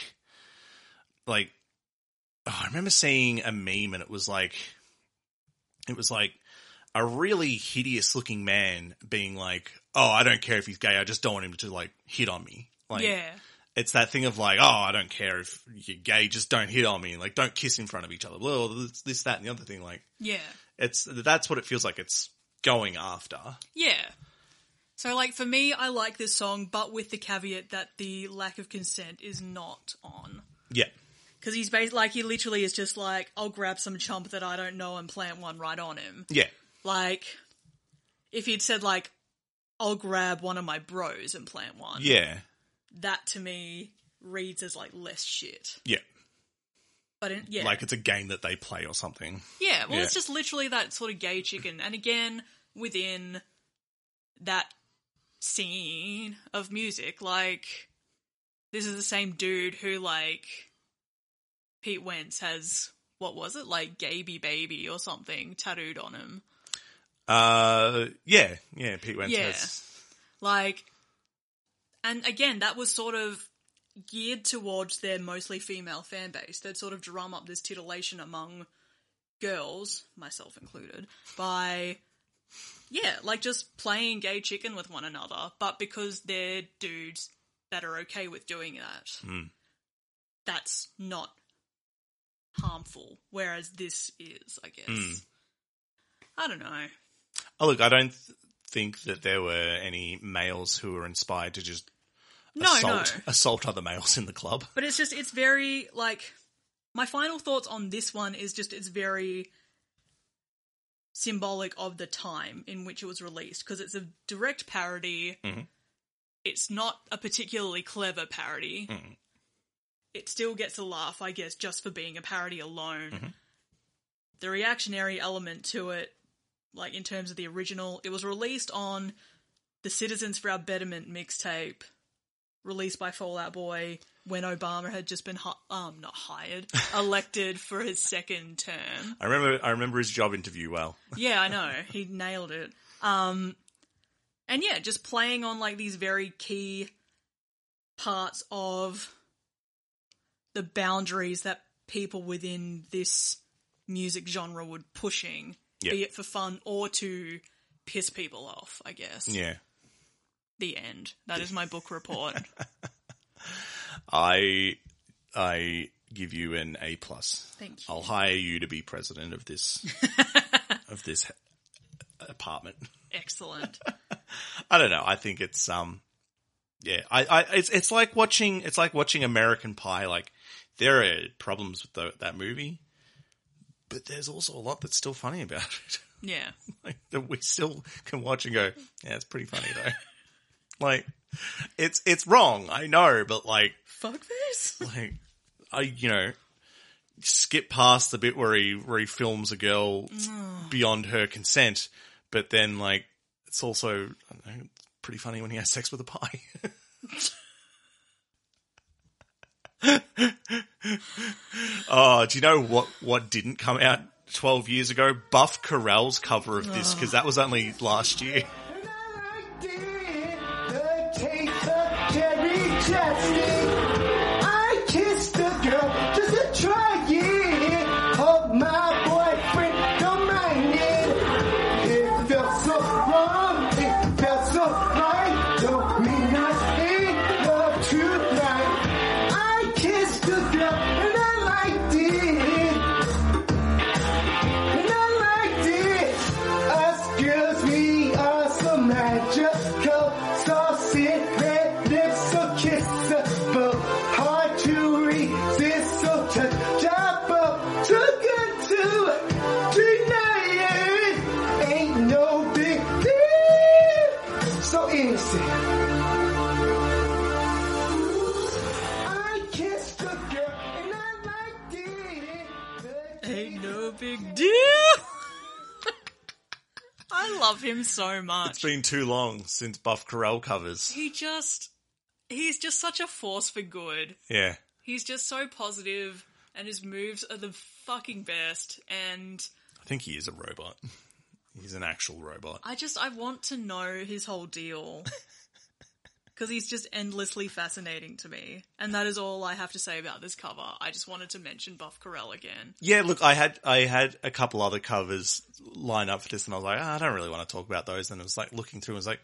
like oh, I remember seeing a meme and it was like it was like a really hideous looking man being like, "Oh, I don't care if he's gay. I just don't want him to like hit on me." Like yeah. It's that thing of like, "Oh, I don't care if you're gay. Just don't hit on me. Like don't kiss in front of each other." Well, this, this that and the other thing like Yeah. it's that's what it feels like it's going after. Yeah. So, like, for me, I like this song, but with the caveat that the lack of consent is not on. Yeah. Because he's basically, like, he literally is just like, I'll grab some chump that I don't know and plant one right on him. Yeah. Like, if he'd said, like, I'll grab one of my bros and plant one, Yeah. That to me reads as, like, less shit. Yeah. But, in, yeah. Like it's a game that they play or something. Yeah, well, Yeah. it's just literally that sort of gay chicken. And again, within that scene of music, like, this is the same dude who, like, Pete Wentz has, what was it, like, Gaby Baby or something tattooed on him. Uh, yeah, yeah. Pete Wentz Yeah. has. Like, and again, that was sort of geared towards their mostly female fan base. They'd sort of drum up this titillation among girls, myself included, by, yeah, like just playing gay chicken with one another, but because they're dudes that are okay with doing that, hmm. that's not harmful, whereas this is, I guess. Hmm. I don't know. Oh, look, I don't think that there were any males who were inspired to just No, assault no. assault other males in the club. But it's just, it's very, like, my final thoughts on this one is just, it's very symbolic of the time in which it was released, because it's a direct parody. Mm-hmm. It's not a particularly clever parody. Mm-hmm. It still gets a laugh, I guess, just for being a parody alone. Mm-hmm. The reactionary element to it, like in terms of the original, it was released on the Citizens for Our Betterment mixtape released by Fall Out Boy when Obama had just been hi- um not hired, elected for his second term. I remember, I remember his job interview well. Yeah, I know. He nailed it. Um and yeah, just playing on like these very key parts of the boundaries that people within this music genre would pushing, Yeah. be it for fun or to piss people off, I guess. Yeah, The end. That is my book report. I, I give you an A plus. Thank you. I'll hire you to be president of this, of this apartment. Excellent. I don't know. I think it's um, yeah. I, I it's it's like watching it's like watching American Pie. Like there are problems with the, that movie, but there's also a lot that's still funny about it. yeah. like that we still can watch and go, yeah, it's pretty funny though. like it's it's wrong, I know, but like Fuck this. like I you know skip past the bit where he where he films a girl beyond her consent, but then like it's also I don't know, pretty funny when he has sex with a pie. Oh, do you know what what didn't come out 12 years ago? Buff Correll's cover of this oh. because that was only last year. Love him so much. It's been too long since Buff Correll covers. he just he's just such a force for good. Yeah. He's just so positive and his moves are the fucking best and I think he is a robot. He's an actual robot. I just I want to know his whole deal. Cuz he's just endlessly fascinating to me. And that is all I have to say about this cover. I just wanted to mention Buff Correll again. Yeah, look, I had I had a couple other covers lined up for this, and I was like, ah, I don't really want to talk about those. And it was like looking through, and was like,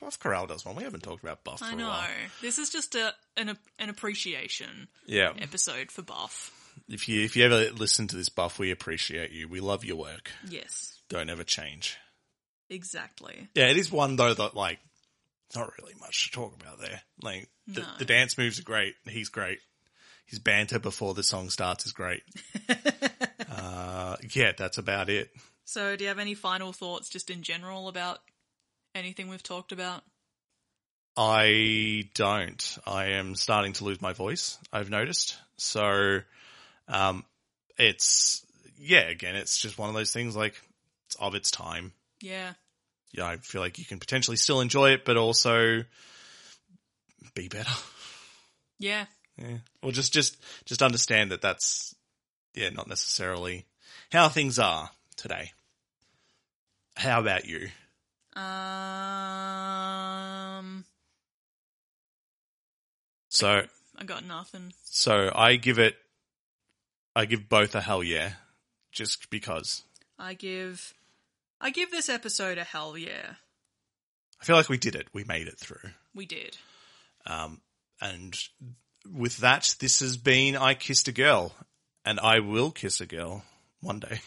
Buff Correll does one. We haven't talked about Buff I know. This is just a an an appreciation Yeah, episode for Buff. if you if you ever listen to this Buff, we appreciate you. We love your work. Yes. Don't ever change. Exactly. Yeah, it is one though that like not really much to talk about there. Like the, No. the dance moves are great. He's great. His banter before the song starts is great. uh, yeah, that's about it. So, do you have any final thoughts just in general about anything we've talked about? I don't. I am starting to lose my voice. I've noticed. So, um, it's yeah. Again, it's just one of those things. Like it's of its time. Yeah. Yeah, I feel like you can potentially still enjoy it, but also be better. Yeah. Yeah. Or just just just understand that that's yeah, not necessarily how things are today. How about you? Um, So I got nothing. so I give it I give both a hell yeah. Just because. I give, I give this episode a hell yeah. I feel like we did it. We made it through. We did. Um, and with that, this has been I Kissed a Girl, and I will kiss a girl one day.